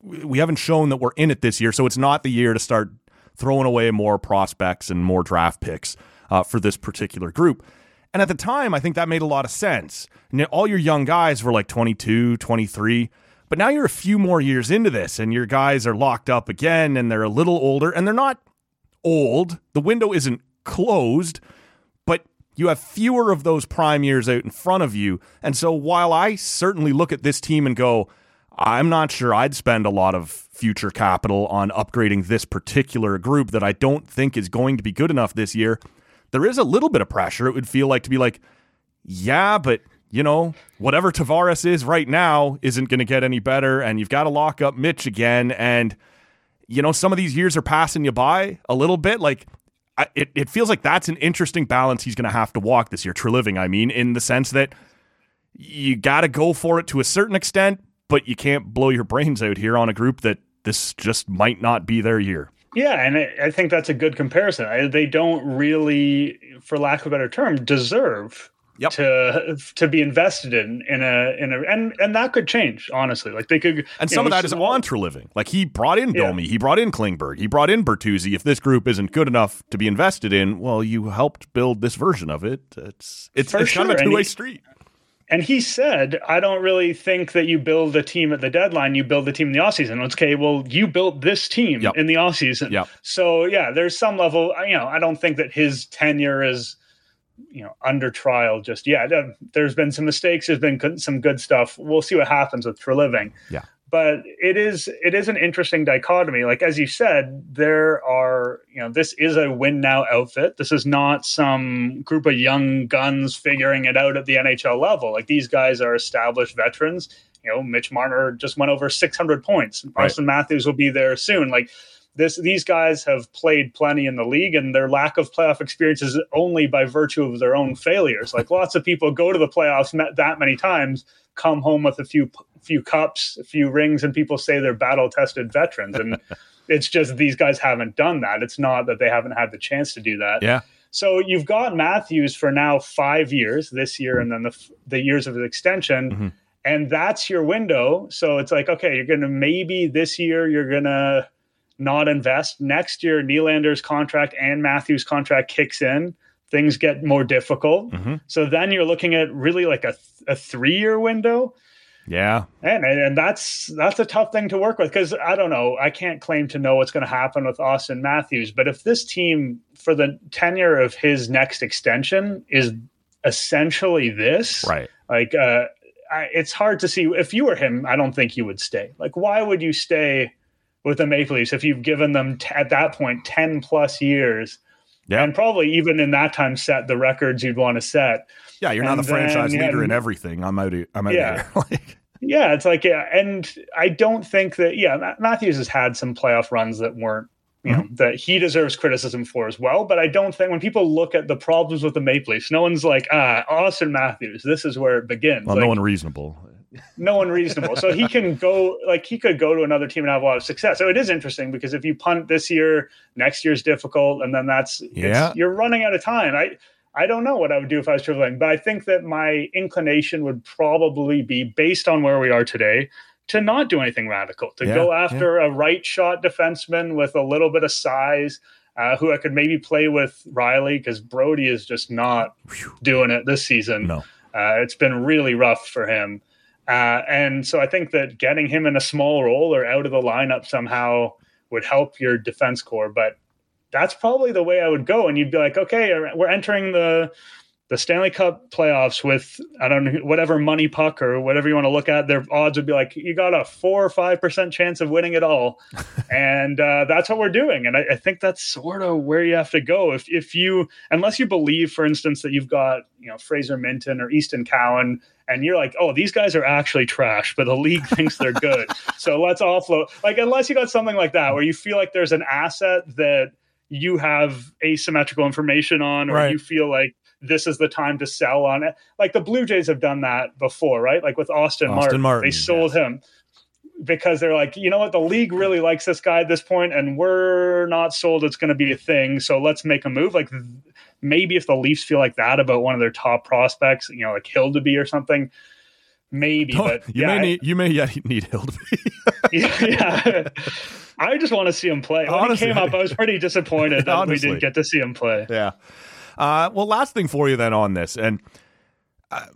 we haven't shown that we're in it this year. So it's not the year to start throwing away more prospects and more draft picks uh, for this particular group. And at the time, I think that made a lot of sense. And all your young guys were like 22, 23 but now you're a few more years into this and your guys are locked up again and they're a little older and they're not old. The window isn't closed, but you have fewer of those prime years out in front of you. And so while I certainly look at this team and go, I'm not sure I'd spend a lot of future capital on upgrading this particular group that I don't think is going to be good enough this year. There is a little bit of pressure. It would feel like to be like, yeah, but you know, whatever Tavares is right now isn't going to get any better. And you've got to lock up Mitch again. And, you know, some of these years are passing you by a little bit. Like, I, it, it feels like that's an interesting balance he's going to have to walk this year. Treliving, I mean, in the sense that you got to go for it to a certain extent, but you can't blow your brains out here on a group that this just might not be their year. Yeah, and I think that's a good comparison. They don't really, for lack of a better term, deserve yep. to to be invested in in a in a and and that could change honestly like they could and some know, of that is on Treliving like he brought in Domi yeah. he brought in Klingberg he brought in Bertuzzi if this group isn't good enough to be invested in well you helped build this version of it it's it's, it's sure. kind of a two way street and he said, I don't really think that you build a team at the deadline, you build the team in the offseason. Okay, well, you built this team yep. in the offseason. Yep. So, yeah, there's some level, you know, I don't think that his tenure is you know under trial just yet. Uh, there's been some mistakes. There's been some good stuff. We'll see what happens with Treliving. Yeah. But it is it is an interesting dichotomy. Like as you said, there are you know this is a win now outfit. This is not some group of young guns figuring it out at the NHL level. Like these guys are established veterans. You know, Mitch Marner just went over 600 points. Right. Auston Matthews will be there soon. Like this these guys have played plenty in the league and their lack of playoff experience is only by virtue of their own failures. Like lots of people go to the playoffs that many times come home with a few few cups a few rings and people say they're battle tested veterans. And it's just these guys haven't done that. It's not that they haven't had the chance to do that. Yeah. So you've got Matthews for now 5 years this year and then the the years of his extension mm-hmm. and that's your window. So it's like okay you're going to maybe this year you're going to not invest. Next year, Nylander's contract and Matthews' contract kicks in. Things get more difficult. Mm-hmm. So then you're looking at really like a, a three year window. Yeah, and and that's that's a tough thing to work with because I don't know. I can't claim to know what's going to happen with Auston Matthews, but if this team for the tenure of his next extension is essentially this, right? Like, uh, I, it's hard to see if you were him. I don't think you would stay. Like, why would you stay? With the Maple Leafs if you've given them t- at that point 10 plus years. Yeah. And probably even in that time set the records you'd want to set. Yeah, you're not the franchise leader yeah, in everything. I'm out of, I'm out yeah. here. like, yeah, it's like yeah, and I don't think that yeah, Matthews has had some playoff runs that weren't you know, that he deserves criticism for as well. But I don't think when people look at the problems with the Maple Leafs, no one's like, ah, Auston Matthews, this is where it begins. Well, like, no one reasonable. No one reasonable. So he can go like he could go to another team and have a lot of success. So it is interesting because if you punt this year, next year's difficult, and then that's Yeah. you're running out of time. I I don't know what I would do if I was Treliving, but I think that my inclination would probably be based on where we are today to not do anything radical, to Yeah, go after a right shot defenseman with a little bit of size. Uh, who I could maybe play with Rielly because Brodie is just not doing it this season. No. Uh, it's been really rough for him. Uh, and so I think that getting him in a small role or out of the lineup somehow would help your defense core. But that's probably the way I would go. And you'd be like, okay, we're entering the the Stanley Cup playoffs with I don't know whatever money puck or whatever you want to look at. Their odds would be like you got a four or five percent chance of winning it all, and uh, that's what we're doing. And I, I think that's sort of where you have to go if if you unless you believe, for instance, that you've got you know Fraser Minten or Easton Cowan. And you're like, oh, these guys are actually trash, but the league thinks they're good. so let's offload. Like, unless you got something like that where you feel like there's an asset that you have asymmetrical information on, or Right. you feel like this is the time to sell on it. Like the Blue Jays have done that before, right? Like with Austin, Austin Martin, Martin, they sold him because they're like, you know what, the league really likes this guy at this point, and we're not sold it's going to be a thing. So let's make a move. Like maybe if the Leafs feel like that about one of their top prospects, you know, like Hildeby or something. Maybe, but you yeah, may I- need you may yet need Hildeby. yeah. I just want to see him play. When Honestly. he came up, I was pretty disappointed that we didn't get to see him play. Yeah. Uh, well, last thing for you then on this, and uh,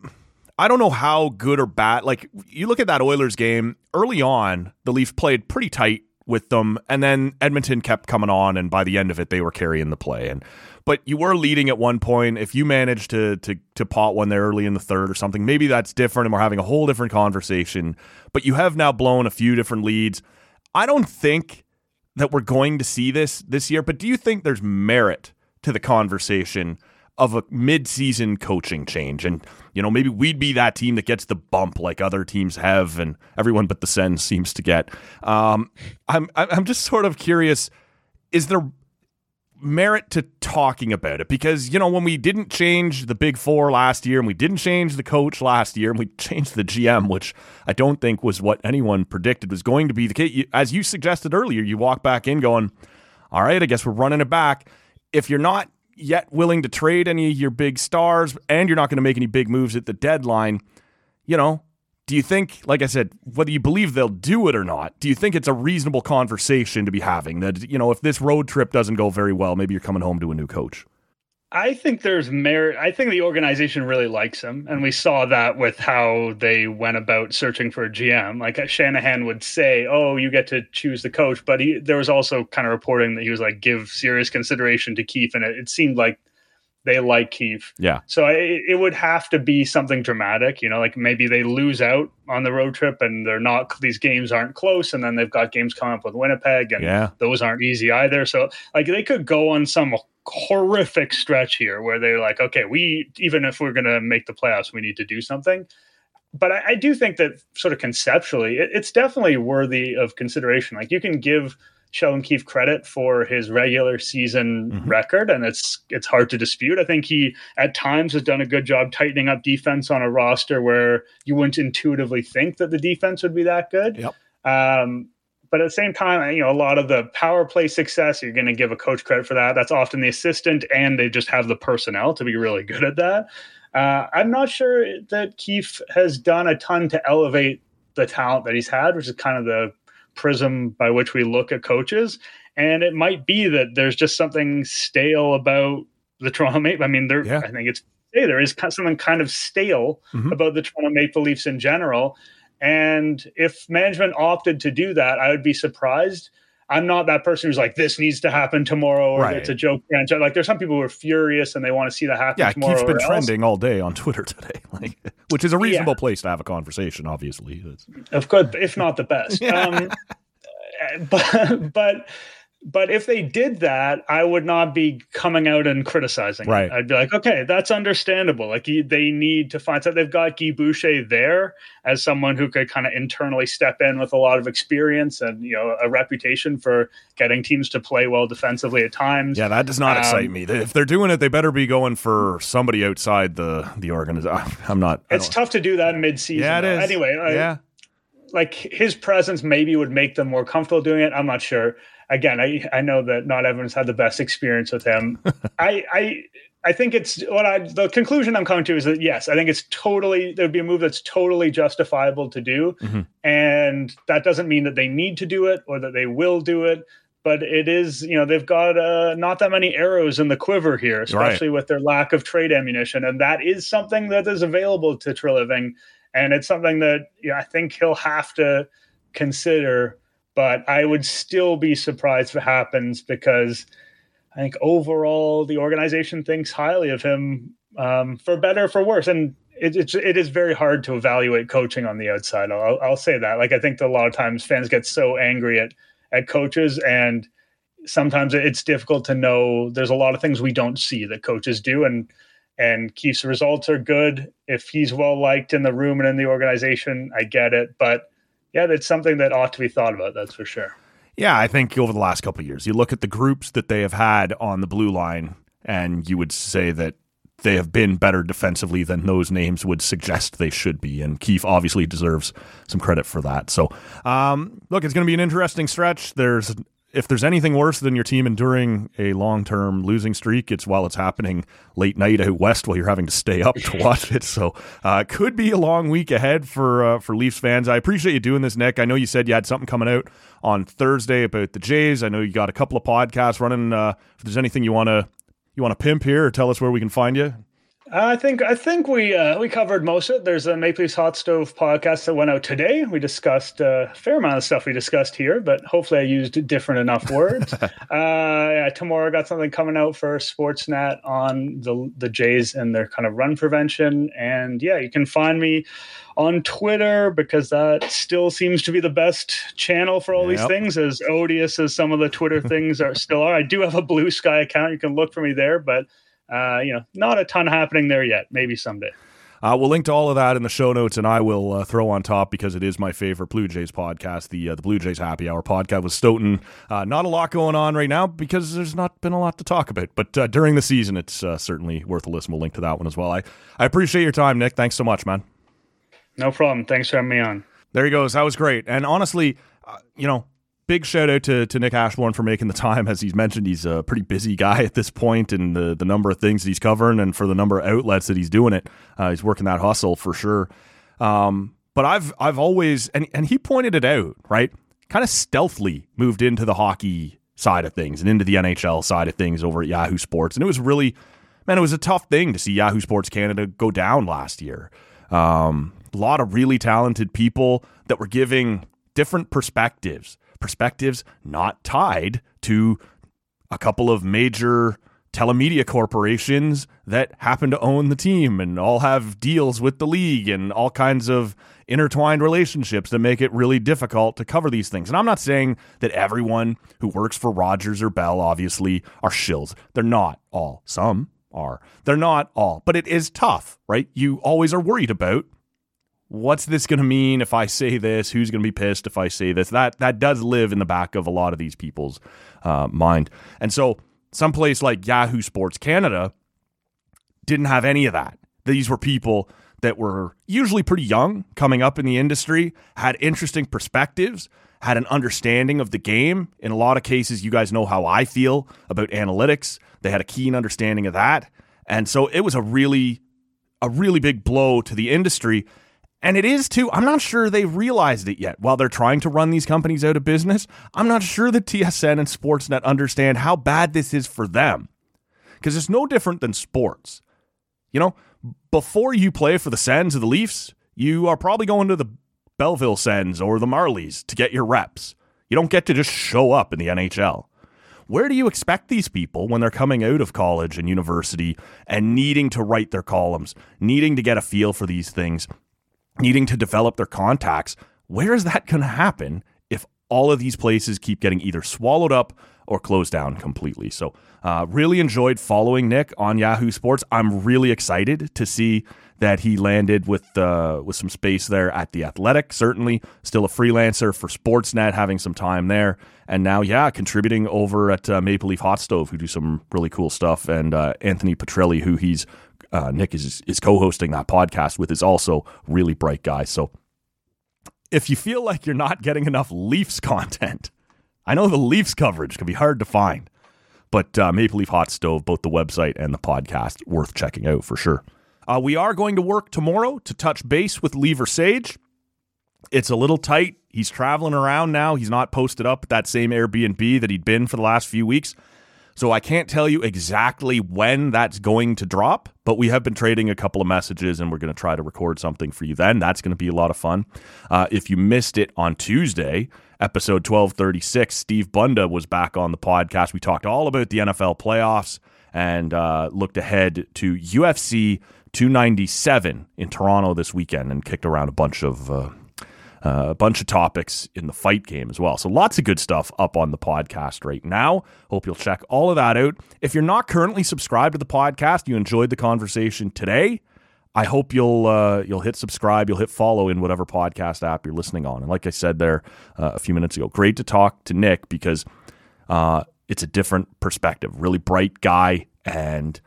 I don't know how good or bad. Like you look at that Oilers game early on, the Leafs played pretty tight with them, and then Edmonton kept coming on, and by the end of it, they were carrying the play. And but you were leading at one point. If you managed to to to pot one there early in the third or something, maybe that's different, and we're having a whole different conversation. But you have now blown a few different leads. I don't think that we're going to see this this year, but do you think there's merit to the conversation of a mid-season coaching change? And you know, maybe we'd be that team that gets the bump like other teams have, and everyone but the Sens seems to get. Um, I'm I'm just sort of curious: is there merit to talking about it because you know when we didn't change the big four last year and we didn't change the coach last year and we changed the GM which I don't think was what anyone predicted was going to be the case. As you suggested earlier you walk back in going all right I guess we're running it back. If you're not yet willing to trade any of your big stars and you're not going to make any big moves at the deadline you know do you think, like I said, whether you believe they'll do it or not, do you think it's a reasonable conversation to be having that, you know, if this road trip doesn't go very well, maybe you're coming home to a new coach? I think there's merit. I think the organization really likes him, and we saw that with how they went about searching for a GM. Like uh, Shanahan would say, "Oh, you get to choose the coach," but he, there was also kind of reporting that he was like, "Give serious consideration to Keefe. and it, it seemed like they like Keefe. Yeah. So it, it would have to be something dramatic, you know, like maybe they lose out on the road trip and they're not, these games aren't close. And then they've got games coming up with Winnipeg and Yeah. those aren't easy either. So like they could go on some horrific stretch here where they're like, okay, we, even if we're going to make the playoffs, we need to do something. But I, I do think that sort of conceptually, it, it's definitely worthy of consideration. Like you can give Sheldon Keefe credit for his regular season Mhm. record, and it's it's hard to dispute. I think he at times has done a good job tightening up defense on a roster where you wouldn't intuitively think that the defense would be that good. Yep. Um, but at the same time, you know, a lot of the power play success, you're going to give a coach credit for that. That's often the assistant, and they just have the personnel to be really good at that. Uh, I'm not sure that Keefe has done a ton to elevate the talent that he's had, which is kind of the prism by which we look at coaches. And it might be that there's just something stale about the Toronto Maple. I mean, there. Yeah. I think it's hey, there is something kind of stale Mhm. about the Toronto Maple Leafs in general. And if management opted to do that, I would be surprised. I'm not that person who's like, this needs to happen tomorrow, or Right. it's a joke franchise. Like, there's some people who are furious and they want to see that happen Yeah, tomorrow. Keefe's been or else. trending all day on Twitter today, like, which is a reasonable place to have a conversation, obviously. It's- of course, if not the best. Yeah. um, but but but if they did that, I would not be coming out and criticizing. Right. It. I'd be like, okay, that's understandable. Like they need to find something. They've got Guy Boucher there as someone who could kind of internally step in with a lot of experience and you know a reputation for getting teams to play well defensively at times. Yeah, that does not excite um, me. If they're doing it, they better be going for somebody outside the the organization. I'm not. It's tough to do that mid season. Yeah, it is. Anyway, yeah. I, like his presence maybe would make them more comfortable doing it. I'm not sure again, I, I know that not everyone's had the best experience with him. I, I I think it's what I the conclusion I'm coming to is that yes, I think it's totally there'd be a move that's totally justifiable to do, mm-hmm. and that doesn't mean that they need to do it or that they will do it. But it is, you know, they've got uh, not that many arrows in the quiver here, especially right. with their lack of trade ammunition, and that is something that is available to Treliving, and it's something that you know, I think he'll have to consider but I would still be surprised if it happens because I think overall the organization thinks highly of him um, for better for worse. And it, it's it is very hard to evaluate coaching on the outside. I'll, I'll say that. Like I think a lot of times fans get so angry at at coaches and sometimes it's difficult to know there's a lot of things we don't see that coaches do and and Keefe's results are good if he's well liked in the room and in the organization I get it but yeah, that's something that ought to be thought about. That's for sure. Yeah, I think over the last couple of years, you look at the groups that they have had on the blue line, and you would say that they have been better defensively than those names would suggest they should be. And Keefe obviously deserves some credit for that. So, um, look, it's going to be an interesting stretch. There's if there's anything worse than your team enduring a long term losing streak, it's while it's happening late night out west while you're having to stay up to watch it. So uh, could be a long week ahead for uh, for Leafs fans. I appreciate you doing this, Nick. I know you said you had something coming out on Thursday about the Jays. I know you got a couple of podcasts running. Uh, if there's anything you want to you want to pimp here or tell us where we can find you, I think I think we uh, we covered most of it. There's a Maple Leafs Hot Stove podcast that went out today. We discussed uh, a fair amount of stuff we discussed here, but hopefully I used different enough words. uh, yeah, tomorrow I got something coming out for Sportsnet on the the Jays and their kind of run prevention. And yeah, you can find me on Twitter because that still seems to be the best channel for all yep. these things. As odious as some of the Twitter things are still are, I do have a Blue Sky account. You can look for me there, but uh, you know, not a ton happening there yet. Maybe someday. Uh, we'll link to all of that in the show notes, and I will uh, throw on top because it is my favorite Blue Jays podcast, the uh, the Blue Jays Happy Hour podcast with Stoeten. Uh, not a lot going on right now because there's not been a lot to talk about, but uh, during the season, it's uh, certainly worth a listen. We'll link to that one as well. I, I appreciate your time, Nick. Thanks so much, man. No problem. Thanks for having me on. There he goes. That was great. And honestly, you know, big shout out to, to Nick Ashbourne for making the time. As he's mentioned, he's a pretty busy guy at this point, and the the number of things that he's covering, and for the number of outlets that he's doing it, uh, he's working that hustle for sure. Um, but I've I've always and and he pointed it out right, kind of stealthily moved into the hockey side of things and into the NHL side of things over at Yahoo Sports, and it was really man, it was a tough thing to see Yahoo Sports Canada go down last year. Um, a lot of really talented people that were giving different perspectives perspectives not tied to a couple of major telemedia corporations that happen to own the team and all have deals with the league and all kinds of intertwined relationships that make it really difficult to cover these things. And I'm not saying that everyone who works for Rogers or Bell obviously are shills. They're not all. Some are. They're not all. But it is tough, right? You always are worried about what's this going to mean if I say this? Who's going to be pissed if I say this? That that does live in the back of a lot of these people's uh, mind. And so, someplace like Yahoo Sports Canada didn't have any of that. These were people that were usually pretty young, coming up in the industry, had interesting perspectives, had an understanding of the game. In a lot of cases, you guys know how I feel about analytics. They had a keen understanding of that. And so it was a really a really big blow to the industry and it is too, I'm not sure they've realized it yet. While they're trying to run these companies out of business, I'm not sure that TSN and Sportsnet understand how bad this is for them. Because it's no different than sports. You know, before you play for the Sens or the Leafs, you are probably going to the Belleville Sens or the Marlies to get your reps. You don't get to just show up in the NHL. Where do you expect these people when they're coming out of college and university and needing to write their columns, needing to get a feel for these things? Needing to develop their contacts, where is that going to happen if all of these places keep getting either swallowed up or closed down completely. So, uh, really enjoyed following Nick on Yahoo Sports. I'm really excited to see that he landed with uh, with some space there at the Athletic. Certainly, still a freelancer for Sportsnet, having some time there, and now, yeah, contributing over at uh, Maple Leaf Hot Stove, who do some really cool stuff, and uh, Anthony Petrelli, who he's uh, Nick is is co-hosting that podcast with, is also really bright guy. So, if you feel like you're not getting enough Leafs content I know the Leafs coverage can be hard to find, but uh, Maple Leaf Hot Stove, both the website and the podcast, worth checking out for sure. Uh, we are going to work tomorrow to touch base with Lever Sage. It's a little tight. He's traveling around now. He's not posted up at that same Airbnb that he'd been for the last few weeks. So I can't tell you exactly when that's going to drop, but we have been trading a couple of messages and we're going to try to record something for you then. That's going to be a lot of fun. Uh, if you missed it on Tuesday, episode 1236, Steve Bunda was back on the podcast. We talked all about the NFL playoffs and uh, looked ahead to UFC 297 in Toronto this weekend and kicked around a bunch of. Uh, uh, a bunch of topics in the fight game as well. So lots of good stuff up on the podcast right now. Hope you'll check all of that out. If you're not currently subscribed to the podcast, you enjoyed the conversation today. I hope you'll uh, you'll hit subscribe, you'll hit follow in whatever podcast app you're listening on. And like I said there uh, a few minutes ago, great to talk to Nick because uh, it's a different perspective. Really bright guy, and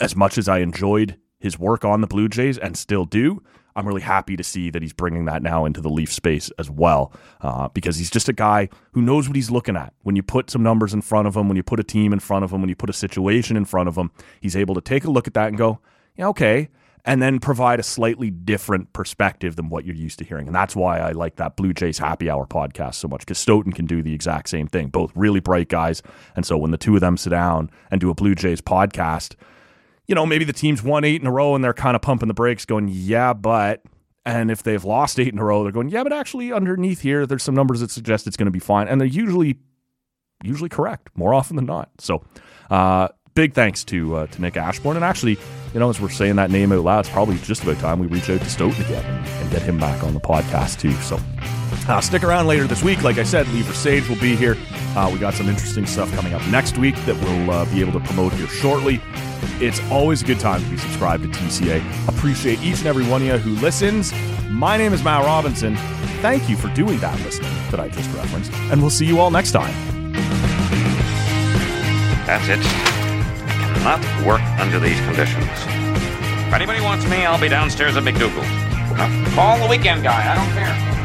as much as I enjoyed his work on the Blue Jays and still do, I'm really happy to see that he's bringing that now into the Leaf space as well, uh, because he's just a guy who knows what he's looking at. When you put some numbers in front of him, when you put a team in front of him, when you put a situation in front of him, he's able to take a look at that and go, yeah, okay, and then provide a slightly different perspective than what you're used to hearing. And that's why I like that Blue Jays Happy Hour podcast so much because Stoeten can do the exact same thing. Both really bright guys. And so when the two of them sit down and do a Blue Jays podcast, you know, maybe the team's won eight in a row and they're kind of pumping the brakes, going, yeah, but. And if they've lost eight in a row, they're going, yeah, but actually underneath here, there's some numbers that suggest it's going to be fine. And they're usually usually correct more often than not. So, uh, big thanks to uh, to Nick Ashbourne. And actually, you know, as we're saying that name out loud, it's probably just about time we reach out to Stoeten again and, and get him back on the podcast too. So uh, stick around later this week. Like I said, Lever Sage will be here. Uh, we got some interesting stuff coming up next week that we'll uh, be able to promote here shortly. It's always a good time to be subscribed to TCA. Appreciate each and every one of you who listens. My name is Matt Robinson. Thank you for doing that listening that I just referenced, and we'll see you all next time. That's it. I cannot work under these conditions. If anybody wants me, I'll be downstairs at McDougal's. Call the weekend guy. I don't care.